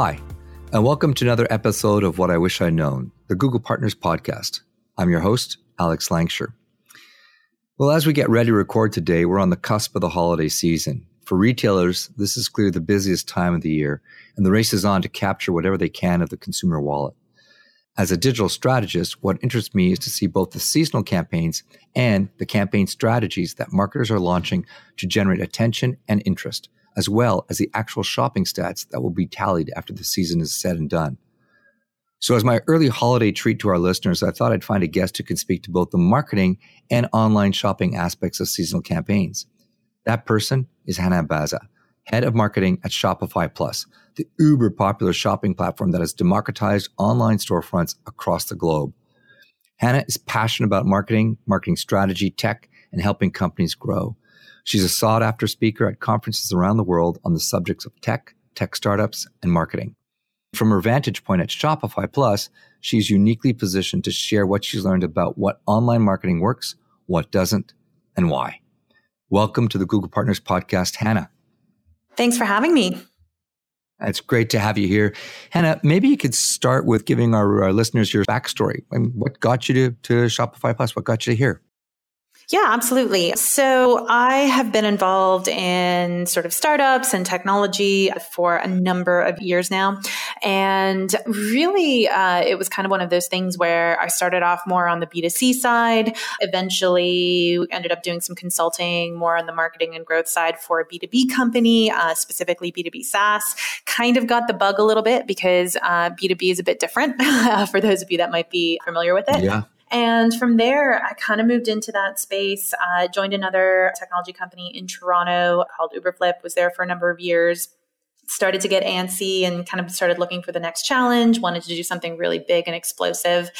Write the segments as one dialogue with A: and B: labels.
A: Hi, and welcome to another episode of What I Wish I'd Known, the Google Partners Podcast. I'm your host, Alex Lancashire. Well, as we get ready to record today, we're on the cusp of the holiday season. For retailers, this is clearly the busiest time of the year, and the race is on to capture whatever they can of the consumer wallet. As a digital strategist, what interests me is to see both the seasonal campaigns and the campaign strategies that marketers are launching to generate attention and interest, as well as the actual shopping stats that will be tallied after the season is said and done. So, as my early holiday treat to our listeners, I thought I'd find a guest who can speak to both the marketing and online shopping aspects of seasonal campaigns. That person is Hana Abaza, head of marketing at Shopify Plus, the uber popular shopping platform that has democratized online storefronts across the globe. Hana is passionate about marketing, marketing strategy, tech, and helping companies grow. She's a sought after speaker at conferences around the world on the subjects of tech, tech startups, and marketing. From her vantage point at Shopify Plus, she's uniquely positioned to share what she's learned about what online marketing works, what doesn't, and why. Welcome to the Google Partners Podcast, Hana.
B: Thanks for having me.
A: It's great to have you here. Hana, maybe you could start with giving our, our listeners your backstory. I mean, what got you to, to Shopify Plus? What got you to here?
B: Yeah, absolutely. So I have been involved in sort of startups and technology for a number of years now. And really, uh, it was kind of one of those things where I started off more on the B2C side, eventually ended up doing some consulting more on the marketing and growth side for a B2B company, uh, specifically B2B SaaS. Kind of got the bug a little bit because uh, B2B is a bit different for those of you that might be familiar with it.
A: Yeah.
B: And from there, I kind of moved into that space, uh, joined another technology company in Toronto called Uberflip, was there for a number of years started to get antsy and kind of started looking for the next challenge, wanted to do something really big and explosive,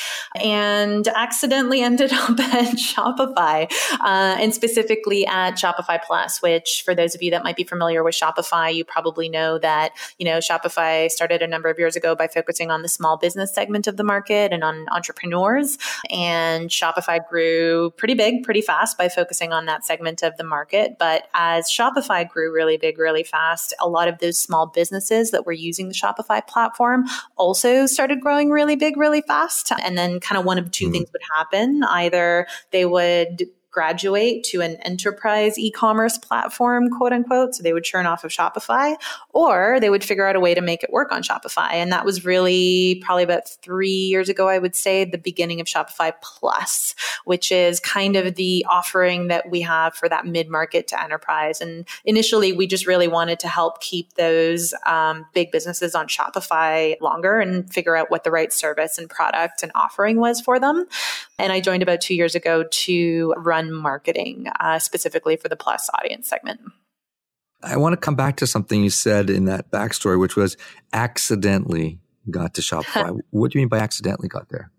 B: and accidentally ended up at Shopify, uh, and specifically at Shopify Plus, which for those of you that might be familiar with Shopify, you probably know that, you know, Shopify started a number of years ago by focusing on the small business segment of the market and on entrepreneurs. And Shopify grew pretty big, pretty fast by focusing on that segment of the market. But as Shopify grew really big, really fast, a lot of those small small businesses that were using the Shopify platform also started growing really big, really fast. And then kind of one of 2 mm-hmm. things would happen. Either they would graduate to an enterprise e-commerce platform, quote unquote. So they would churn off of Shopify, or they would figure out a way to make it work on Shopify. And that was really probably about three years ago, I would say, the beginning of Shopify Plus, which is kind of the offering that we have for that mid-market to enterprise. And initially, we just really wanted to help keep those um, big businesses on Shopify longer and figure out what the right service and product and offering was for them. And I joined about two years ago to run run marketing uh, specifically for the plus audience segment.
A: I want to come back to something you said in that backstory, which was accidentally got to Shopify. what do you mean by accidentally got there?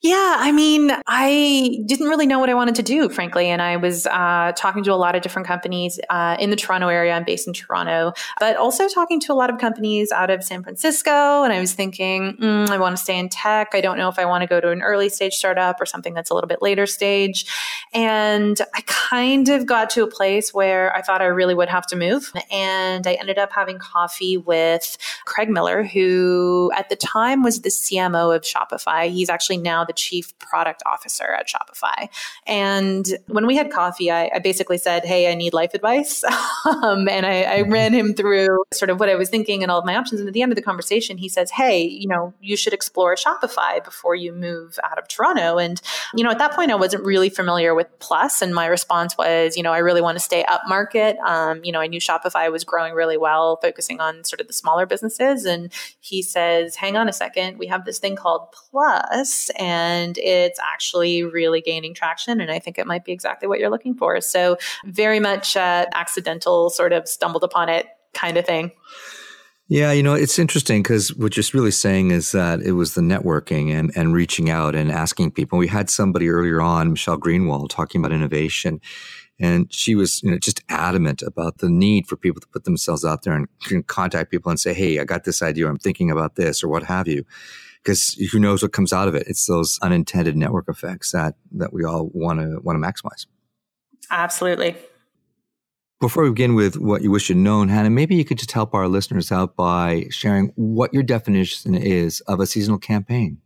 B: Yeah, I mean, I didn't really know what I wanted to do, frankly. And I was uh, talking to a lot of different companies uh, in the Toronto area. I'm based in Toronto, but also talking to a lot of companies out of San Francisco. And I was thinking, mm, I want to stay in tech. I don't know if I want to go to an early stage startup or something that's a little bit later stage. And I kind of got to a place where I thought I really would have to move. And I ended up having coffee with Craig Miller, who at the time was the CMO of Shopify. He's actually now the chief product officer at Shopify. And when we had coffee, I, I basically said, Hey, I need life advice. um, and I, I ran him through sort of what I was thinking and all of my options. And at the end of the conversation, he says, Hey, you know, you should explore Shopify before you move out of Toronto. And, you know, at that point, I wasn't really familiar with Plus. And my response was, you know, I really want to stay up market. Um, you know, I knew Shopify was growing really well, focusing on sort of the smaller businesses. And he says, Hang on a second, we have this thing called Plus. And and it's actually really gaining traction. And I think it might be exactly what you're looking for. So, very much uh, accidental, sort of stumbled upon it kind of thing.
A: Yeah, you know, it's interesting because what you're really saying is that it was the networking and, and reaching out and asking people. We had somebody earlier on, Michelle Greenwald, talking about innovation. And she was, you know, just adamant about the need for people to put themselves out there and contact people and say, Hey, I got this idea. I'm thinking about this or what have you because who knows what comes out of it? It's those unintended network effects that that we all want to want to maximize.
B: Absolutely.
A: Before we begin with what you wish you'd known, Hana, maybe you could just help our listeners out by sharing what your definition is of a seasonal campaign.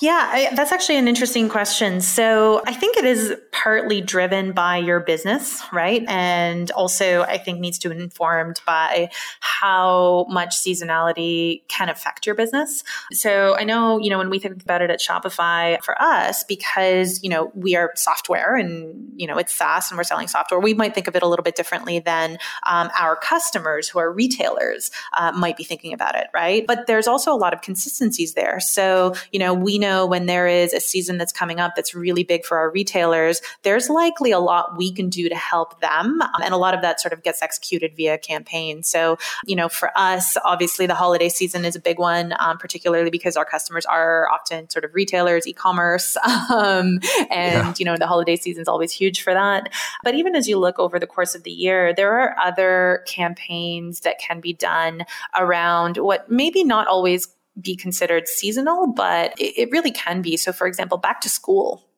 B: Yeah, I, that's actually an interesting question. So I think it is partly driven by your business, right? And also, I think needs to be informed by how much seasonality can affect your business. So I know, you know, when we think about it at Shopify for us, because, you know, we are software and, you know, it's SaaS and we're selling software, we might think of it a little bit differently than um, our customers who are retailers uh, might be thinking about it, right? But there's also a lot of consistencies there. So, you know, we know know when there is a season that's coming up that's really big for our retailers, there's likely a lot we can do to help them. Um, and a lot of that sort of gets executed via campaign. So, you know, for us, obviously the holiday season is a big one, um, particularly because our customers are often sort of retailers, e commerce. Um, and, yeah. you know, the holiday season is always huge for that. But even as you look over the course of the year, there are other campaigns that can be done around what maybe not always be considered seasonal, but it, it really can be. So, for example, back to school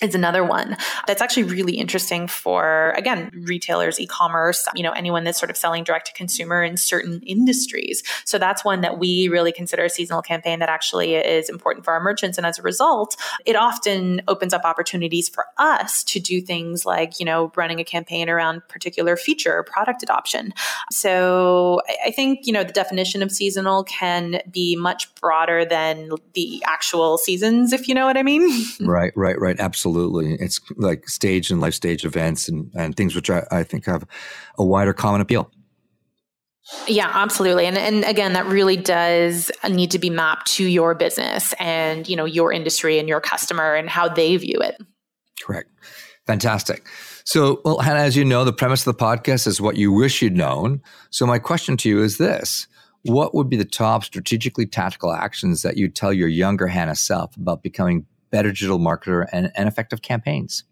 B: is another one that's actually really interesting for again retailers e-commerce you know anyone that's sort of selling direct to consumer in certain industries. So that's one that we really consider a seasonal campaign that actually is important for our merchants. And as a result it often opens up opportunities for us to do things like you know running a campaign around particular feature or product adoption. So i think you know the definition of seasonal can be much broader than the actual seasons if you know what i mean.
A: Right right right. absolutely absolutely. It's like stage and life stage events and, and things which I, I think have a wider common appeal.
B: Yeah, absolutely. And and again, that really does need to be mapped to your business and, you know, your industry and your customer and how they view it.
A: Correct. Fantastic. So, well, Hana, as you know, the premise of the podcast is what you wish you'd known. So my question to you is this. What would be the top strategically tactical actions that you'd tell your younger Hana self about becoming better digital marketer and, and effective campaigns?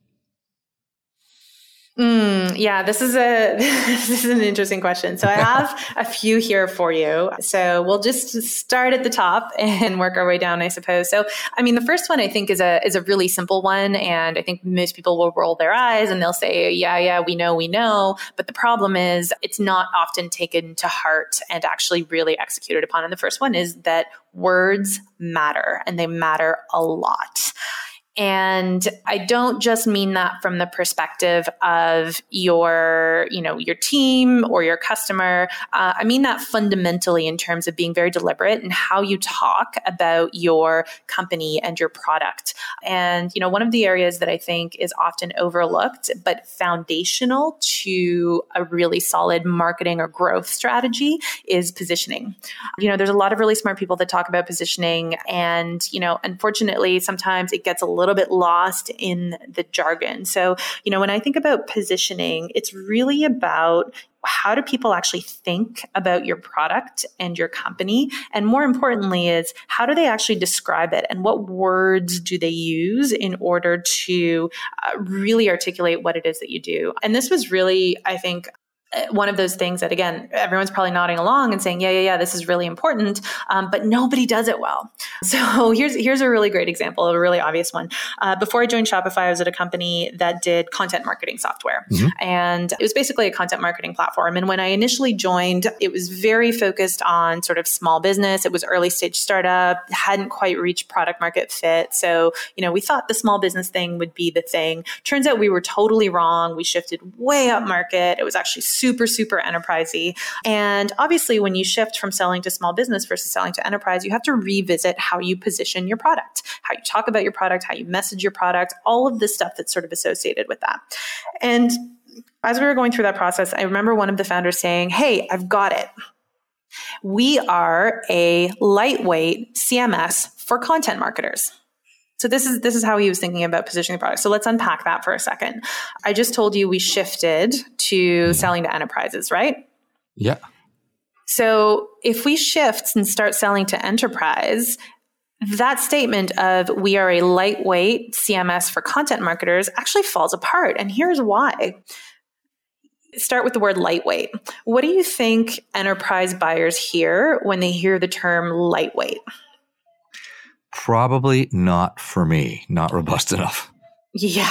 B: Mm, yeah, this is a this is an interesting question. So I have a few here for you. So we'll just start at the top and work our way down, I suppose. So I mean, the first one I think is a is a really simple one, and I think most people will roll their eyes and they'll say, "Yeah, yeah, we know, we know." But the problem is, it's not often taken to heart and actually really executed upon. And the first one is that words matter, and they matter a lot. And I don't just mean that from the perspective of your, you know, your team or your customer. Uh, I mean that fundamentally in terms of being very deliberate in how you talk about your company and your product. And, you know, one of the areas that I think is often overlooked, but foundational to a really solid marketing or growth strategy is positioning. You know, there's a lot of really smart people that talk about positioning. And, you know, unfortunately, sometimes it gets a little little bit lost in the jargon. So, you know, when I think about positioning, it's really about how do people actually think about your product and your company? And more importantly, is how do they actually describe it and what words do they use in order to uh, really articulate what it is that you do? And this was really, I think, one of those things that again everyone's probably nodding along and saying yeah yeah yeah this is really important um, but nobody does it well. So here's here's a really great example a really obvious one. Uh, before i joined shopify i was at a company that did content marketing software. Mm-hmm. and it was basically a content marketing platform. And when i initially joined it was very focused on sort of small business. It was early stage startup hadn't quite reached product market fit. So you know we thought the small business thing would be the thing. Turns out we were totally wrong. We shifted way up market. It was actually super, super enterprisey. And obviously, when you shift from selling to small business versus selling to enterprise, you have to revisit how you position your product, how you talk about your product, how you message your product, all of the stuff that's sort of associated with that. And as we were going through that process, I remember one of the founders saying, Hey, I've got it. We are a lightweight CMS for content marketers. So this is this is how he was thinking about positioning the product. So let's unpack that for a second. I just told you we shifted to mm-hmm. selling to enterprises, right?
A: Yeah.
B: So if we shift and start selling to enterprise, that statement of we are a lightweight CMS for content marketers actually falls apart. And here's why. Start with the word lightweight. What do you think enterprise buyers hear when they hear the term lightweight?
A: Probably not for me, not robust enough.
B: Yeah,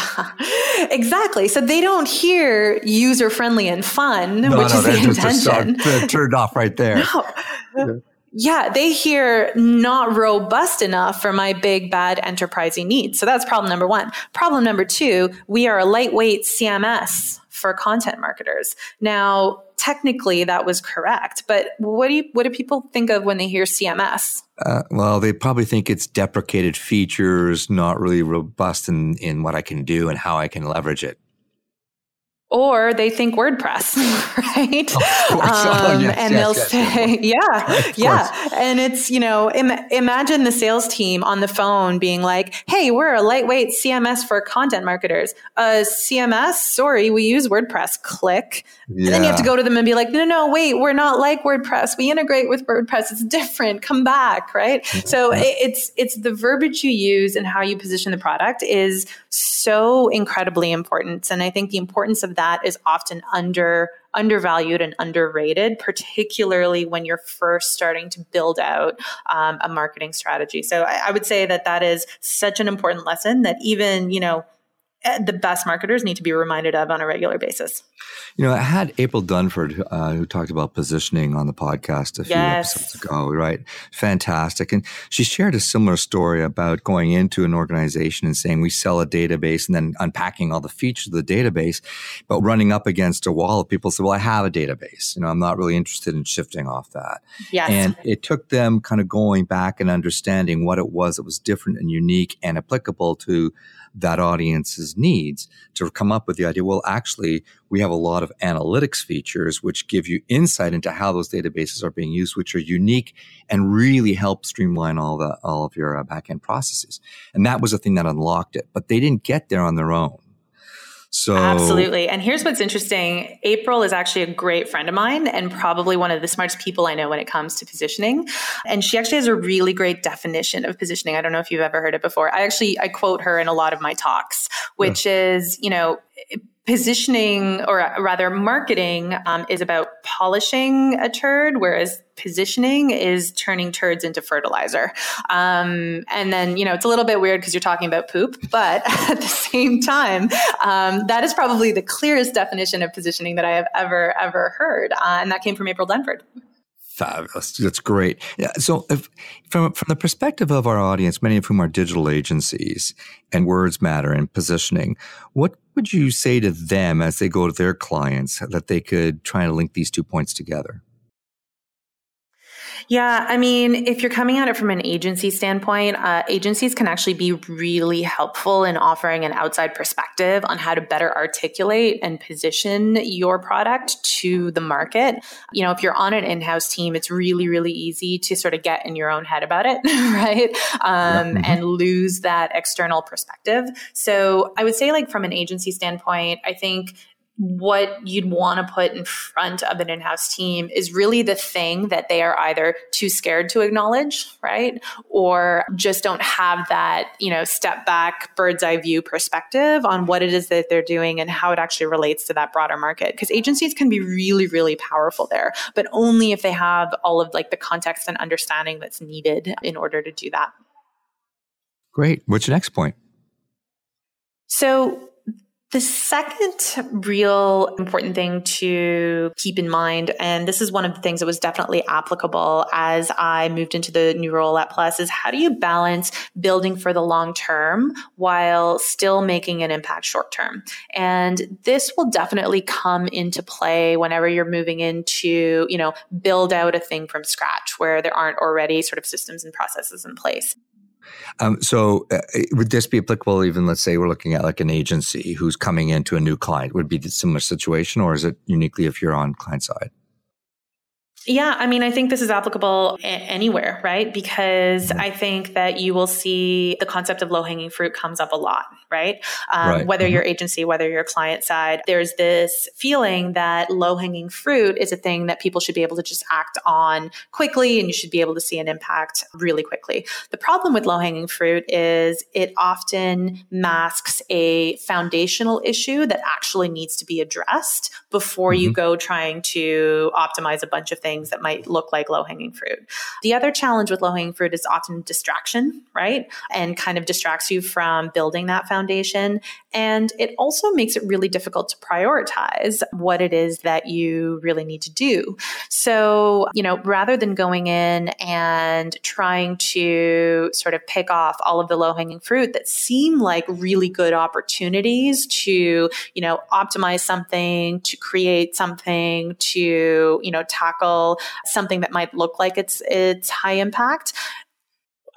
B: exactly. So they don't hear user friendly and fun,
A: no,
B: which
A: no,
B: is the intention.
A: Just turned off right there.
B: No. Yeah. yeah, they hear not robust enough for my big, bad enterprising needs. So that's problem number one. Problem number two, we are a lightweight CMS for content marketers. Now, technically that was correct, but what do you, what do people think of when they hear CMS?
A: Uh, well, they probably think it's deprecated features, not really robust in, in what I can do and how I can leverage it
B: or they think WordPress, right? Oh, um, yes, and yes, they'll yes, say, yeah, yeah. And it's, you know, Im- imagine the sales team on the phone being like, hey, we're a lightweight CMS for content marketers. Uh, CMS, sorry, we use WordPress. Click. Yeah. And then you have to go to them and be like, no, no, wait, we're not like WordPress. We integrate with WordPress. It's different. Come back, right? Mm-hmm. So it's it's the verbiage you use and how you position the product is so incredibly important. And I think the importance of that is often under undervalued and underrated, particularly when you're first starting to build out um, a marketing strategy. So I, I would say that that is such an important lesson that even you know the best marketers need to be reminded of on a regular basis.
A: You know, I had April Dunford, uh, who talked about positioning on the podcast a few yes. episodes ago, right? Fantastic. And she shared a similar story about going into an organization and saying, we sell a database and then unpacking all the features of the database, but running up against a wall of people say, well, I have a database. You know, I'm not really interested in shifting off that.
B: Yes.
A: And it took them kind of going back and understanding what it was that was different and unique and applicable to that audience's needs to come up with the idea, well, actually, we have a lot of analytics features which give you insight into how those databases are being used, which are unique and really help streamline all the all of your uh, backend processes. And that was the thing that unlocked it. But they didn't get there on their own. So
B: Absolutely. And here's what's interesting. April is actually a great friend of mine and probably one of the smartest people I know when it comes to positioning. And she actually has a really great definition of positioning. I don't know if you've ever heard it before. I actually I quote her in a lot of my talks, which yeah. is, you know, positioning or rather marketing um, is about polishing a turd whereas positioning is turning turds into fertilizer um, and then you know it's a little bit weird because you're talking about poop but at the same time um, that is probably the clearest definition of positioning that i have ever ever heard uh, and that came from april dunford
A: Fabulous. That's great. Yeah. So, if, from from the perspective of our audience, many of whom are digital agencies and words matter and positioning, what would you say to them as they go to their clients that they could try and link these two points together?
B: Yeah, I mean, if you're coming at it from an agency standpoint, uh, agencies can actually be really helpful in offering an outside perspective on how to better articulate and position your product to the market. You know, if you're on an in house team, it's really, really easy to sort of get in your own head about it, right? Um, mm-hmm. And lose that external perspective. So I would say, like, from an agency standpoint, I think what you'd want to put in front of an in-house team is really the thing that they are either too scared to acknowledge right? Or just don't have that you know step back bird's eye view perspective on what it is that they're doing and how it actually relates to that broader market. Because agencies can be really really powerful there but only if they have all of like the context and understanding that's needed in order to do that.
A: Great. What's your next point?
B: So the second real important thing to keep in mind, and this is one of the things that was definitely applicable as I moved into the new role at Plus, is how do you balance building for the long term while still making an impact short term? And this will definitely come into play whenever you're moving into, you know, build out a thing from scratch where there aren't already sort of systems and processes in place.
A: Um, so, uh, would this be applicable? Even let's say we're looking at like an agency who's coming into a new client. Would be similar situation, or is it uniquely if you're on client side?
B: Yeah, I mean, I think this is applicable a- anywhere, right? Because. I think that you will see the concept of low hanging fruit comes up a lot, right? Um, right. Whether mm-hmm. you're agency, whether you're client side, there's this feeling that low hanging fruit is a thing that people should be able to just act on quickly and you should be able to see an impact really quickly. The problem with low hanging fruit is it often masks a foundational issue that actually needs to be addressed before mm-hmm. you go trying to optimize a bunch of things things that might look like low hanging fruit. The other challenge with low hanging fruit is often distraction, right? And kind of distracts you from building that foundation. And it also makes it really difficult to prioritize what it is that you really need to do. So, you know, rather than going in and trying to sort of pick off all of the low hanging fruit that seem like really good opportunities to, you know, optimize something, to create something, to, you know, tackle something that might look like it's it's high impact.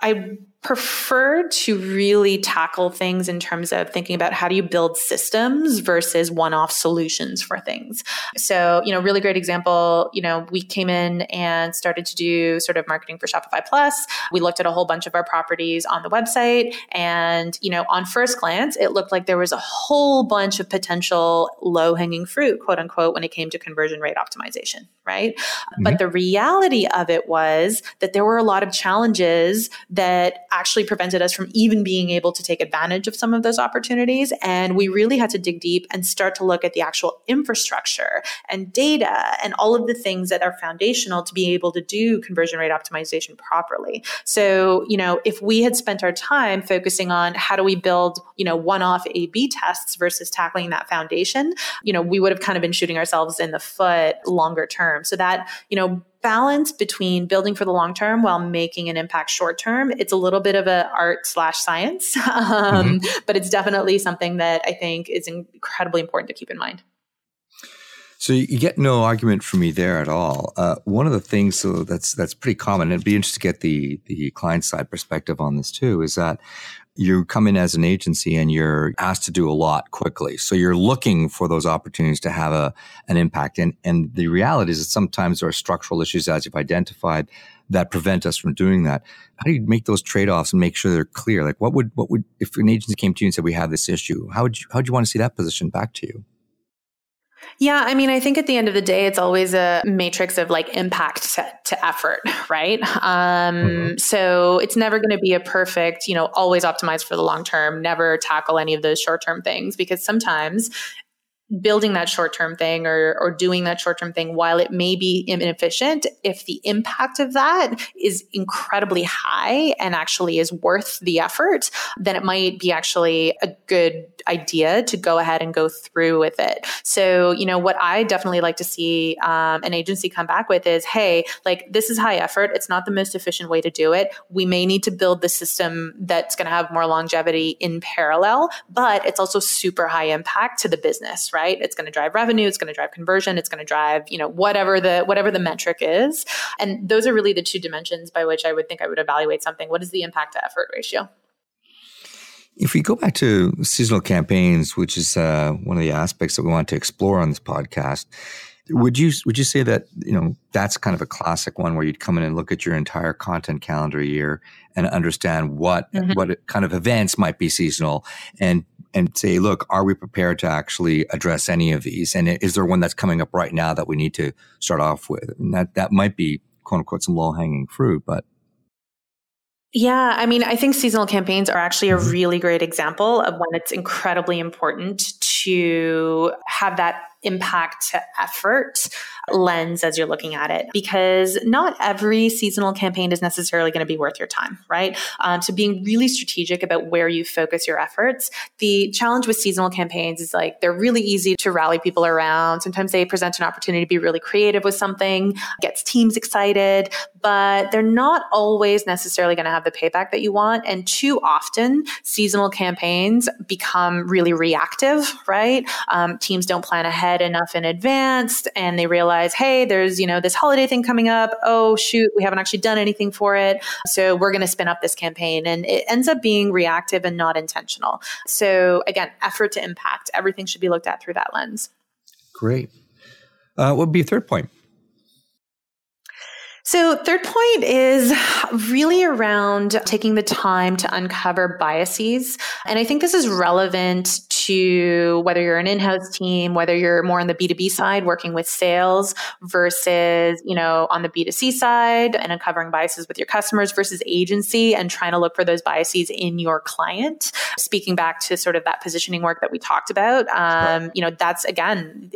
B: I prefer to really tackle things in terms of thinking about how do you build systems versus one-off solutions for things. So, you know, really great example, you know, we came in and started to do sort of marketing for Shopify Plus. We looked at a whole bunch of our properties on the website and, you know, on first glance, it looked like there was a whole bunch of potential low-hanging fruit, quote unquote, when it came to conversion rate optimization, right? Mm-hmm. But the reality of it was that there were a lot of challenges that actually prevented us from even being able to take advantage of some of those opportunities. And we really had to dig deep and start to look at the actual infrastructure and data and all of the things that are foundational to be able to do conversion rate optimization properly. So, you know, if we had spent our time focusing on how do we build, you know, one off A B tests versus tackling that foundation, you know, we would have kind of been shooting ourselves in the foot longer term. So that, you know, balance between building for the long term while making an impact short term. It's a little bit of a art slash science, um, mm-hmm. but it's definitely something that I think is incredibly important to keep in mind.
A: So you get no argument from me there at all. Uh, one of the things so that's that's pretty common, and it'd be interesting to get the the client side perspective on this too, is that you come in as an agency and you're asked to do a lot quickly. So you're looking for those opportunities to have a, an impact. And, and the reality is that sometimes there are structural issues, as you've identified, that prevent us from doing that. How do you make those trade-offs and make sure they're clear? Like what would, what would, if an agency came to you and said, we have this issue, how would you, how would you want to see that position back to you?
B: Yeah, I mean, I think at the end of the day, it's always a matrix of like impact to, to effort, right? Um, mm-hmm. So it's never going to be a perfect, you know, always optimize for the long term, never tackle any of those short term things because sometimes building that short term thing or, or doing that short term thing, while it may be inefficient, if the impact of that is incredibly high and actually is worth the effort, then it might be actually a good idea to go ahead and go through with it. So, you know, what I definitely like to see um, an agency come back with is hey, like this is high effort. It's not the most efficient way to do it. We may need to build the system that's going to have more longevity in parallel, but it's also super high impact to the business, right? Right? It's going to drive revenue, it's going to drive conversion, it's going to drive, you know, whatever the whatever the metric is. And those are really the two dimensions by which I would think I would evaluate something. What is the impact to effort ratio?
A: If we go back to seasonal campaigns, which is uh, one of the aspects that we want to explore on this podcast, would you would you say that you know that's kind of a classic one where you'd come in and look at your entire content calendar year and understand what mm-hmm. what kind of events might be seasonal and and say, look, are we prepared to actually address any of these? And is there one that's coming up right now that we need to start off with? And that that might be quote unquote some low hanging fruit, but
B: yeah, I mean, I think seasonal campaigns are actually a mm-hmm. really great example of when it's incredibly important to have that impact to effort lens as you're looking at it because not every seasonal campaign is necessarily going to be worth your time, right? Um, so being really strategic about where you focus your efforts. The challenge with seasonal campaigns is like they're really easy to rally people around. Sometimes they present an opportunity to be really creative with something, gets teams excited, but they're not always necessarily going to have the payback that you want. And too often, seasonal campaigns become really reactive, right? Um, teams don't plan ahead enough in advance and they realize realize, hey, there's, you know, this holiday thing coming up. Oh, shoot, we haven't actually done anything for it. So we're going to spin up this campaign. And it ends up being reactive and not intentional. So again, effort to impact. Everything should be looked at through that lens.
A: Great. Uh, what would be a third point?
B: So, third point is really around taking the time to uncover biases. And I think this is relevant to whether you're an in-house team, whether you're more on the B2B side working with sales versus, you know, on the B2C side and uncovering biases with your customers versus agency and trying to look for those biases in your client. Speaking back to sort of that positioning work that we talked about, um, you know, that's again,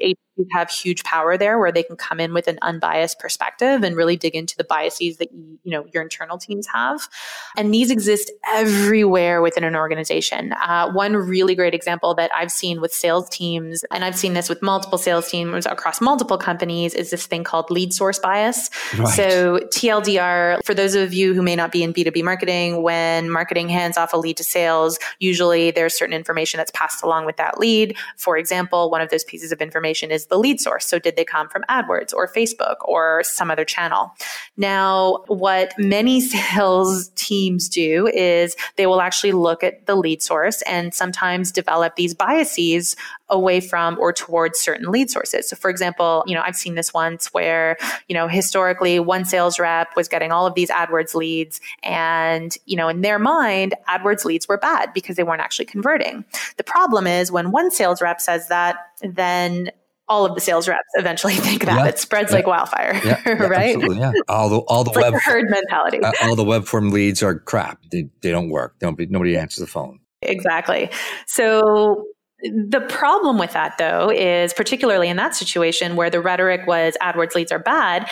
B: have huge power there where they can come in with an unbiased perspective and really dig into the biases that you, you know your internal teams have. And these exist everywhere within an organization. Uh, one really great example that I've seen with sales teams, and I've seen this with multiple sales teams across multiple companies, is this thing called lead source bias. Right. So TLDR, for those of you who may not be in B2B marketing, when marketing hands off a lead to sales, usually there's certain information that's passed along with that lead. For example, one of those pieces of information is the lead source. So did they come from AdWords or Facebook or some other channel? Now, what many sales teams do is they will actually look at the lead source and sometimes develop these biases away from or towards certain lead sources. So for example, you know, I've seen this once where, you know, historically one sales rep was getting all of these AdWords leads and, you know, in their mind, AdWords leads were bad because they weren't actually converting. The problem is when one sales rep says that, then all of the sales reps eventually think that yeah, it spreads yeah, like wildfire, yeah, right? Absolutely,
A: yeah. All the all the
B: it's
A: web
B: like herd mentality.
A: Uh, all the web form leads are crap. They, they don't work. Nobody nobody answers the phone.
B: Exactly. So the problem with that, though, is particularly in that situation where the rhetoric was AdWords leads are bad,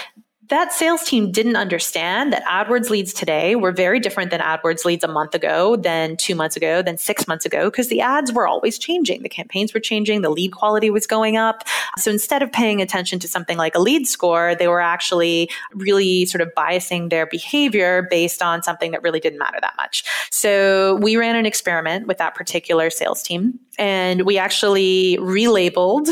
B: that sales team didn't understand that AdWords leads today were very different than AdWords leads a month ago, than two months ago, than six months ago, because the ads were always changing. The campaigns were changing, the lead quality was going up. So instead of paying attention to something like a lead score, they were actually really sort of biasing their behavior based on something that really didn't matter that much. So we ran an experiment with that particular sales team, and we actually relabeled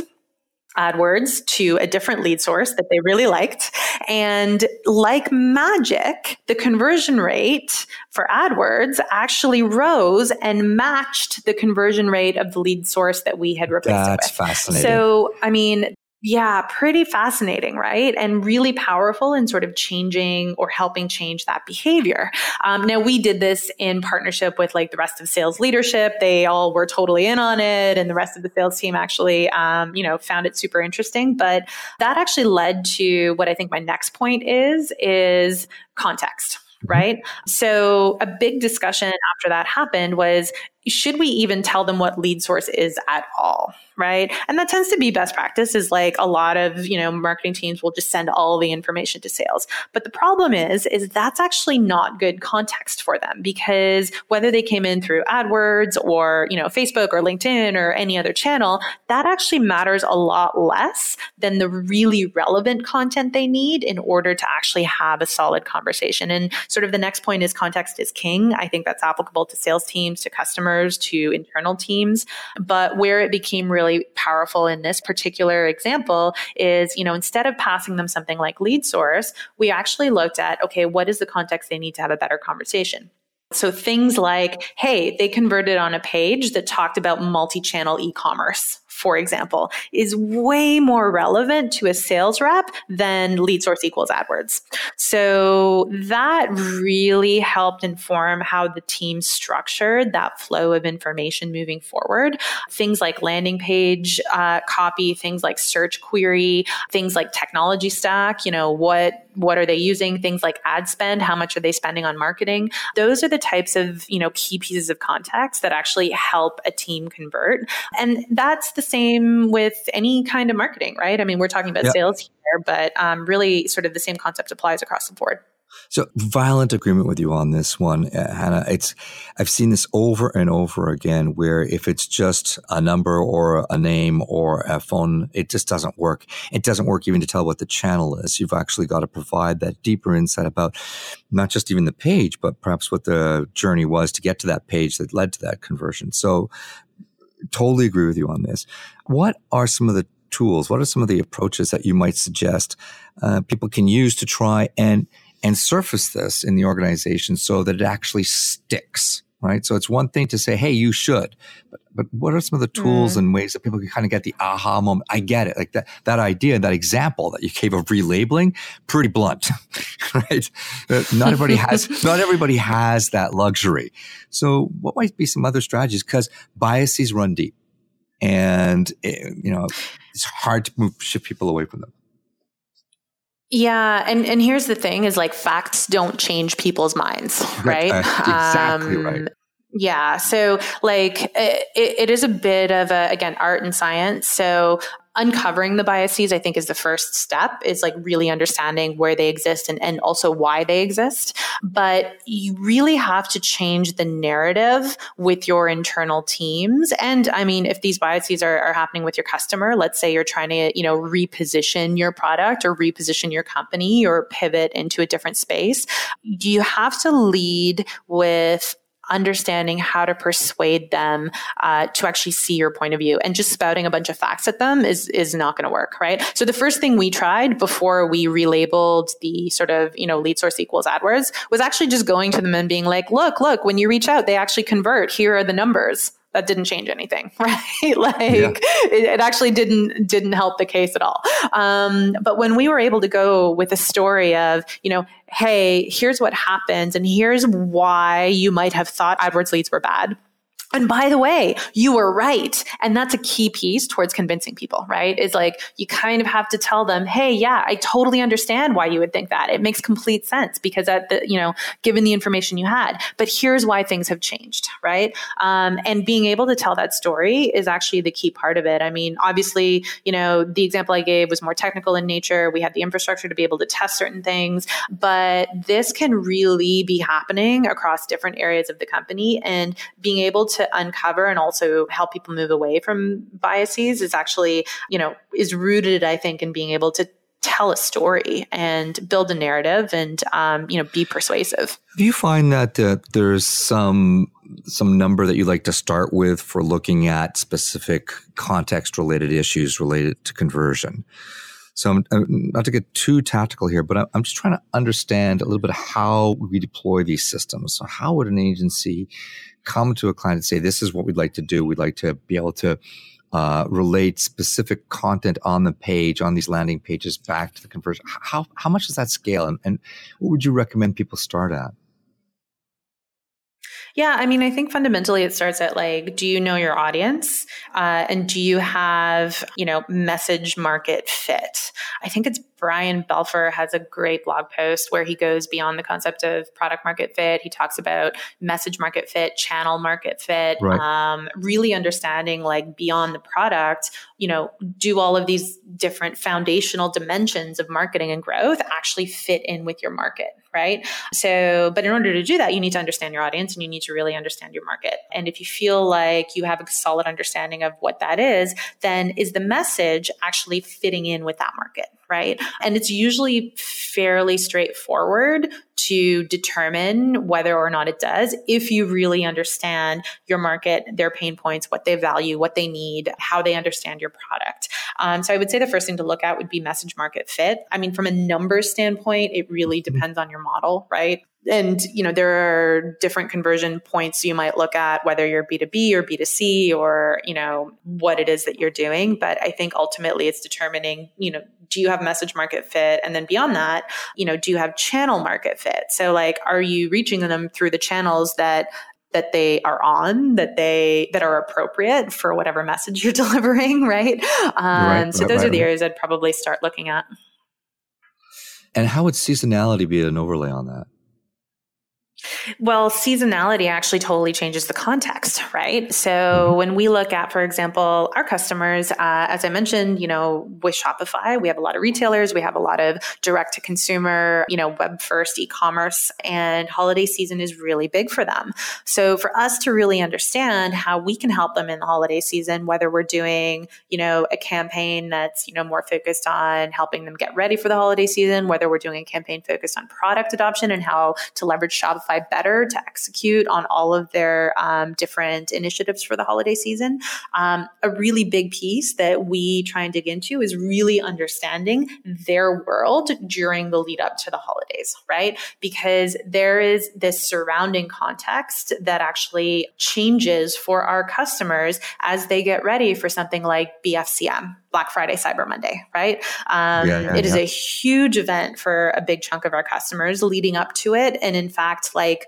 B: AdWords to a different lead source that they really liked. And like magic, the conversion rate for AdWords actually rose and matched the conversion rate of the lead source that we had replaced
A: That's
B: it with.
A: fascinating.
B: So, I mean, yeah, pretty fascinating, right? And really powerful in sort of changing or helping change that behavior. Um, now, we did this in partnership with like the rest of sales leadership. They all were totally in on it, and the rest of the sales team actually, um, you know, found it super interesting. But that actually led to what I think my next point is: is context mm-hmm. right? So a big discussion after that happened was should we even tell them what lead source is at all? right? And that tends to be best practice is like a lot of, you know, marketing teams will just send all the information to sales. But the problem is, is that's actually not good context for them because whether they came in through AdWords or, you know, Facebook or LinkedIn or any other channel, that actually matters a lot less than the really relevant content they need in order to actually have a solid conversation. And sort of the next point is context is king. I think that's applicable to sales teams, to customers, to internal teams. But where it became really really powerful in this particular example is, you know, instead of passing them something like lead source, we actually looked at, okay, what is the context they need to have a better conversation? So things like, hey, they converted on a page that talked about multi channel e commerce for example, is way more relevant to a sales rep than lead source equals AdWords. So that really helped inform how the team structured that flow of information moving forward. Things like landing page uh, copy, things like search query, things like technology stack, you know, what what are they using things like ad spend how much are they spending on marketing those are the types of you know key pieces of context that actually help a team convert and that's the same with any kind of marketing right i mean we're talking about yep. sales here but um, really sort of the same concept applies across the board
A: so violent agreement with you on this one, uh, Hana. It's I've seen this over and over again where if it's just a number or a name or a phone, it just doesn't work. It doesn't work even to tell what the channel is. You've actually got to provide that deeper insight about not just even the page, but perhaps what the journey was to get to that page that led to that conversion. So totally agree with you on this. What are some of the tools? What are some of the approaches that you might suggest uh, people can use to try and and surface this in the organization so that it actually sticks, right? So it's one thing to say, hey, you should, but, but what are some of the tools mm. and ways that people can kind of get the aha moment? I get it. Like that, that idea, that example that you gave of relabeling, pretty blunt, right? Not everybody has, not everybody has that luxury. So what might be some other strategies? Cause biases run deep and, it, eh, you know, it's hard to move, shift people away from them.
B: Yeah, and and here's the thing: is like facts don't change people's minds, right?
A: Exactly um, right.
B: Yeah, so like it, it is a bit of a again art and science. So uncovering the biases, I think, is the first step, is like really understanding where they exist and, and also why they exist. But you really have to change the narrative with your internal teams. And I mean, if these biases are, are happening with your customer, let's say you're trying to, you know, reposition your product or reposition your company or pivot into a different space, you have to lead with understanding how to persuade them uh, to actually see your point of view. And just spouting a bunch of facts at them is is not going to work right? So the first thing we tried before we relabeled the sort of you know lead source equals adwords was actually just going to them and being like look look when you reach out they actually convert. Here are the numbers that didn't change anything, right? like yeah. it, it, actually didn't didn't help the case at all. Um, but when we were able to go with a story of, you know, hey, here's what happens, and here's why you might have thought AdWords leads were bad and by the way, you were right. And that's a key piece towards convincing people, right? Is like you kind of have to tell them, hey, yeah, I totally understand why you would think that. It makes complete sense because at the, you know, given the information you had, but here's why things have changed, right? Um, and being able to tell that story is actually the key part of it. I mean, obviously, you know, the example I gave was more technical in nature. We had the infrastructure to be able to test certain things, but this can really be happening across different areas of the company and being able to to uncover and also help people move away from biases is actually, you know, is rooted, I think, in being able to tell a story and build a narrative and um, you know be persuasive.
A: Do you find that uh, there's some some number that you like to start with for looking at specific context related issues related to conversion? So I'm, I'm, not to get too tactical here but i'm just trying to understand a little bit of how we deploy these systems. So how would an agency come to a client and say, this is what we'd like to do. We'd like to be able to uh, relate specific content on the page, on these landing pages back to the conversion. How, how much does that scale? And, and what would you recommend people start at?
B: Yeah, I mean, I think fundamentally it starts at like, do you know your audience? Uh, and do you have, you know, message market fit? I think it's Brian Balfour has a great blog post where he goes beyond the concept of product market fit. He talks about message market fit, channel market fit, right. um, really understanding like beyond the product, you know, do all of these different foundational dimensions of marketing and growth actually fit in with your market? Right? So, but in order to do that, you need to understand your audience and you need to really understand your market. And if you feel like you have a solid understanding of what that is, then is the message actually fitting in with that market? Right? And it's usually fairly straightforward to determine whether or not it does if you really understand your market, their pain points, what they value, what they need, how they understand your product. Um, so I would say the first thing to look at would be message market fit. I mean, from a numbers standpoint, it really mm-hmm. depends on your model, right? and you know there are different conversion points you might look at whether you're b2b or b2c or you know what it is that you're doing but i think ultimately it's determining you know do you have message market fit? And then beyond that you know do you have channel market fit? So like are you reaching them through the channels that that they are on that they that are appropriate for whatever message you're delivering right, um, right so those right, are the areas i'd probably start looking at.
A: And how would seasonality be an overlay on that
B: well, seasonality actually totally changes the context, right? So mm-hmm. when we look at, for example, our customers, uh, as I mentioned, you know, with Shopify, we have a lot of retailers, we have a lot of direct to consumer, you know, web first e-commerce, and holiday season is really big for them. So for us to really understand how we can help them in the holiday season, whether we're doing, you know, a campaign that's, you know, more focused on helping them get ready for the holiday season, whether we're doing a campaign focused on product adoption and how to leverage Shopify better to execute on all of their um, different initiatives for the holiday season. Um, a really big piece that we try and dig into is really understanding their world during the lead up to the holidays, right? Because there is this surrounding context that actually changes for our customers as they get ready for something like BFCM, Black Friday, Cyber Monday, right? Um, yeah, yeah, it is yeah. a huge event for a big chunk of our customers leading up to it. And in fact, like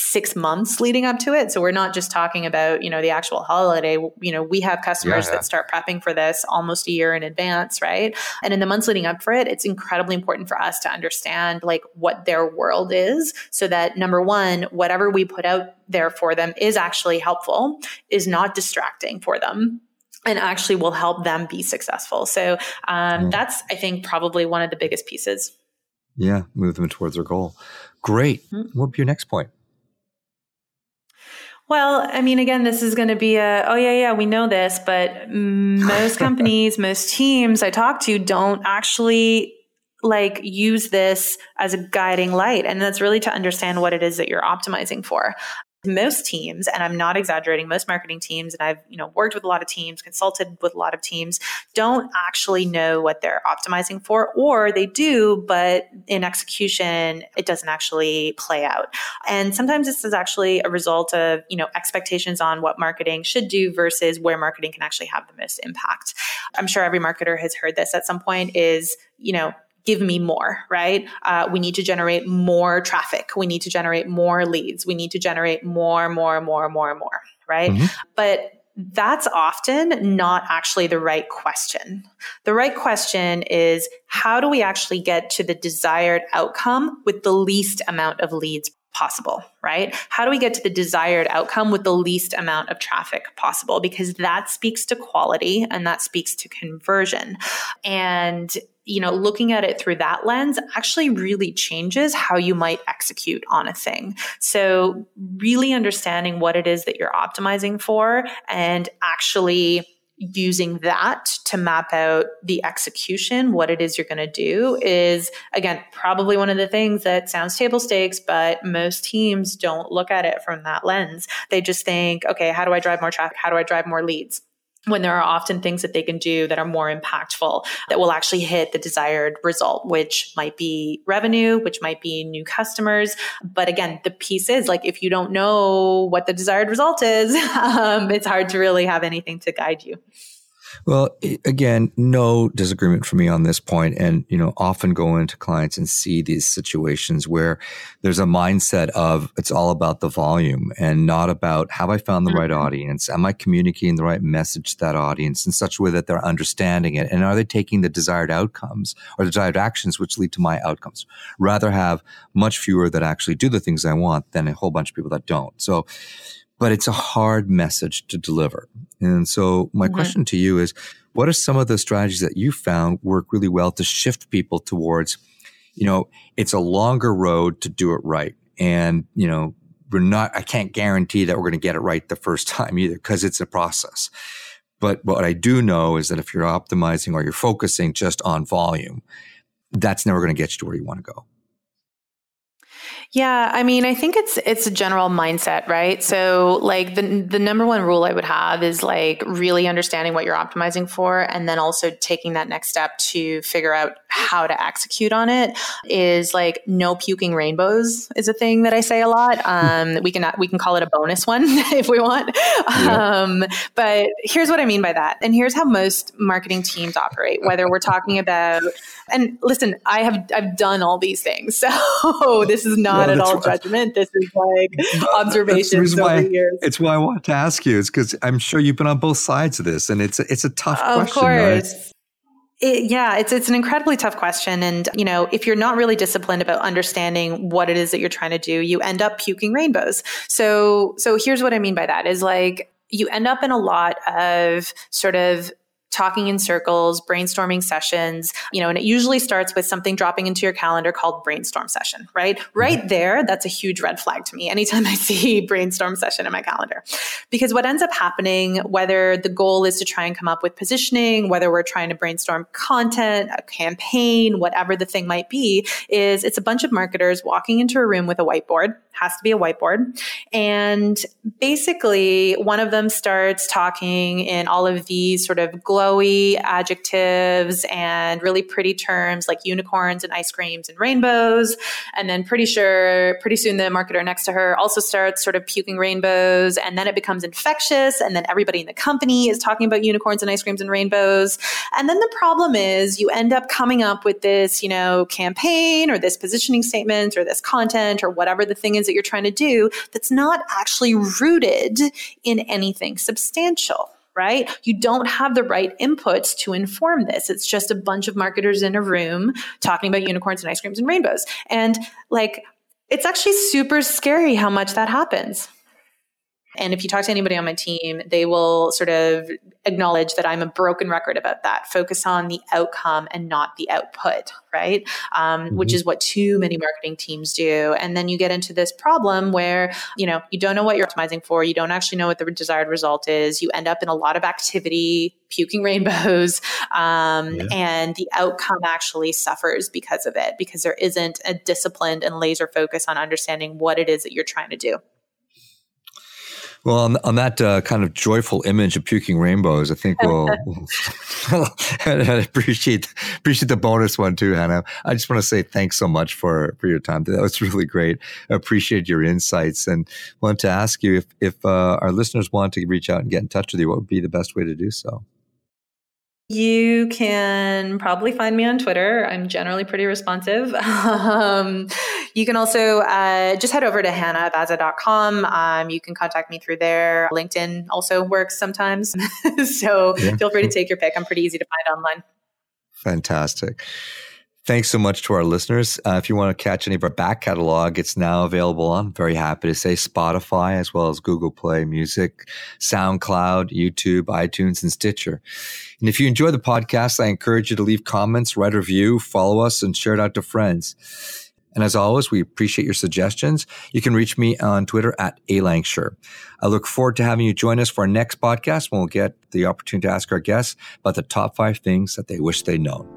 B: six months leading up to it. So we're not just talking about, you know, the actual holiday. You know, we have customers yeah, yeah. that start prepping for this almost a year in advance, right? And in the months leading up for it, it's incredibly important for us to understand like what their world is so that number one, whatever we put out there for them is actually helpful, is not distracting for them and actually will help them be successful. So um, mm. that's, I think, probably one of the biggest pieces.
A: Yeah, move them towards their goal. Great. Mm-hmm. What would be your next point?
B: Well, I mean, again, this is going to be a, oh, yeah, yeah, we know this, but most companies, most teams I talk to don't actually like use this as a guiding light. And that's really to understand what it is that you're optimizing for most teams and i'm not exaggerating most marketing teams and i've you know worked with a lot of teams consulted with a lot of teams don't actually know what they're optimizing for or they do but in execution it doesn't actually play out. And sometimes this is actually a result of you know expectations on what marketing should do versus where marketing can actually have the most impact. I'm sure every marketer has heard this at some point is you know give me more, right? Uh, we need to generate more traffic. We need to generate more leads. We need to generate more, more, more, more, more, right? Mm-hmm. But that's often not actually the right question. The right question is how do we actually get to the desired outcome with the least amount of leads possible, right? How do we get to the desired outcome with the least amount of traffic possible? Because that speaks to quality and that speaks to conversion. And you know, looking at it through that lens actually really changes how you might execute on a thing. So, really understanding what it is that you're optimizing for and actually using that to map out the execution, what it is you're going to do is, again, probably one of the things that sounds table stakes, but most teams don't look at it from that lens. They just think, okay, how do I drive more traffic? How do I drive more leads? When there are often things that they can do that are more impactful that will actually hit the desired result, which might be revenue, which might be new customers. But again, the piece is like if you don't know what the desired result is, um, it's hard to really have anything to guide you.
A: Well, again, no disagreement for me on this point. and you know, often go into clients and see these situations where there's a mindset of it's all about the volume and not about have I found the mm-hmm. right audience? Am I communicating the right message to that audience in such a way that they're understanding it, and are they taking the desired outcomes or the desired actions which lead to my outcomes? Rather have much fewer that actually do the things I want than a whole bunch of people that don't. So but it's a hard message to deliver. And so my mm-hmm. question to you is, what are some of the strategies that you found work really well to shift people towards, you know, it's a longer road to do it right. And, you know, we're not, I can't guarantee that we're going to get it right the first time either because it's a process. But what I do know is that if you're optimizing or you're focusing just on volume, that's never going to get you to where you want to go.
B: Yeah, I mean, I think it's it's a general mindset, right? So, like the the number one rule I would have is like really understanding what you're optimizing for, and then also taking that next step to figure out how to execute on it. Is like no puking rainbows is a thing that I say a lot. Um, we can we can call it a bonus one if we want. Yeah. Um, but here's what I mean by that, and here's how most marketing teams operate. Whether we're talking about and listen, I have I've done all these things, so this is not at all judgment. This is like observations over
A: why,
B: years.
A: It's why I want to ask you. It's because I'm sure you've been on both sides of this, and it's a, it's a tough
B: of
A: question.
B: Course.
A: Right?
B: It, yeah, it's it's an incredibly tough question, and you know, if you're not really disciplined about understanding what it is that you're trying to do, you end up puking rainbows. So, so here's what I mean by that: is like you end up in a lot of sort of talking in circles, brainstorming sessions, you know, and it usually starts with something dropping into your calendar called brainstorm session, right? Right mm-hmm. there, that's a huge red flag to me anytime I see brainstorm session in my calendar. Because what ends up happening, whether the goal is to try and come up with positioning, whether we're trying to brainstorm content, a campaign, whatever the thing might be, is it's a bunch of marketers walking into a room with a whiteboard, has to be a whiteboard. And basically, one of them starts talking in all of these sort of global glowy adjectives and really pretty terms like unicorns and ice creams and rainbows. And then pretty sure, pretty soon the marketer next to her also starts sort of puking rainbows. And then it becomes infectious. And then everybody in the company is talking about unicorns and ice creams and rainbows. And then the problem is you end up coming up with this, you know, campaign or this positioning statement or this content or whatever the thing is that you're trying to do that's not actually rooted in anything substantial right? You don't have the right inputs to inform this. It's just a bunch of marketers in a room talking about unicorns and ice creams and rainbows. And like, it's actually super scary how much that happens. And if you talk to anybody on my team, they will sort of acknowledge that I'm a broken record about that. Focus on the outcome and not the output, right? Um, mm-hmm. Which is what too many marketing teams do. And then you get into this problem where, you know, you don't know what you're optimizing for. You don't actually know what the desired result is. You end up in a lot of activity, puking rainbows, um, yeah. and the outcome actually suffers because of it, because there isn't a disciplined and laser focus on understanding what it is that you're trying to do.
A: Well, on, on that uh, kind of joyful image of puking rainbows, I think we'll. I appreciate appreciate the bonus one too, Hana. I just want to say thanks so much for for your time. That was really great. I appreciate your insights and want to ask you if if uh, our listeners want to reach out and get in touch with you, what would be the best way to do so?
B: You can probably find me on Twitter. I'm generally pretty responsive. um, you can also uh, just head over to hanaabaza.com. Um, you can contact me through there. LinkedIn also works sometimes. so yeah. feel free to take your pick. I'm pretty easy to find online.
A: Fantastic. Thanks so much to our listeners. Uh, if you want to catch any of our back catalog, it's now available on, very happy to say, Spotify, as well as Google Play Music, SoundCloud, YouTube, iTunes, and Stitcher. And if you enjoy the podcast, I encourage you to leave comments, write a review, follow us, and share it out to friends. And as always, we appreciate your suggestions. You can reach me on Twitter at A alankshire. I look forward to having you join us for our next podcast when we'll get the opportunity to ask our guests about the top five things that they wish they'd known.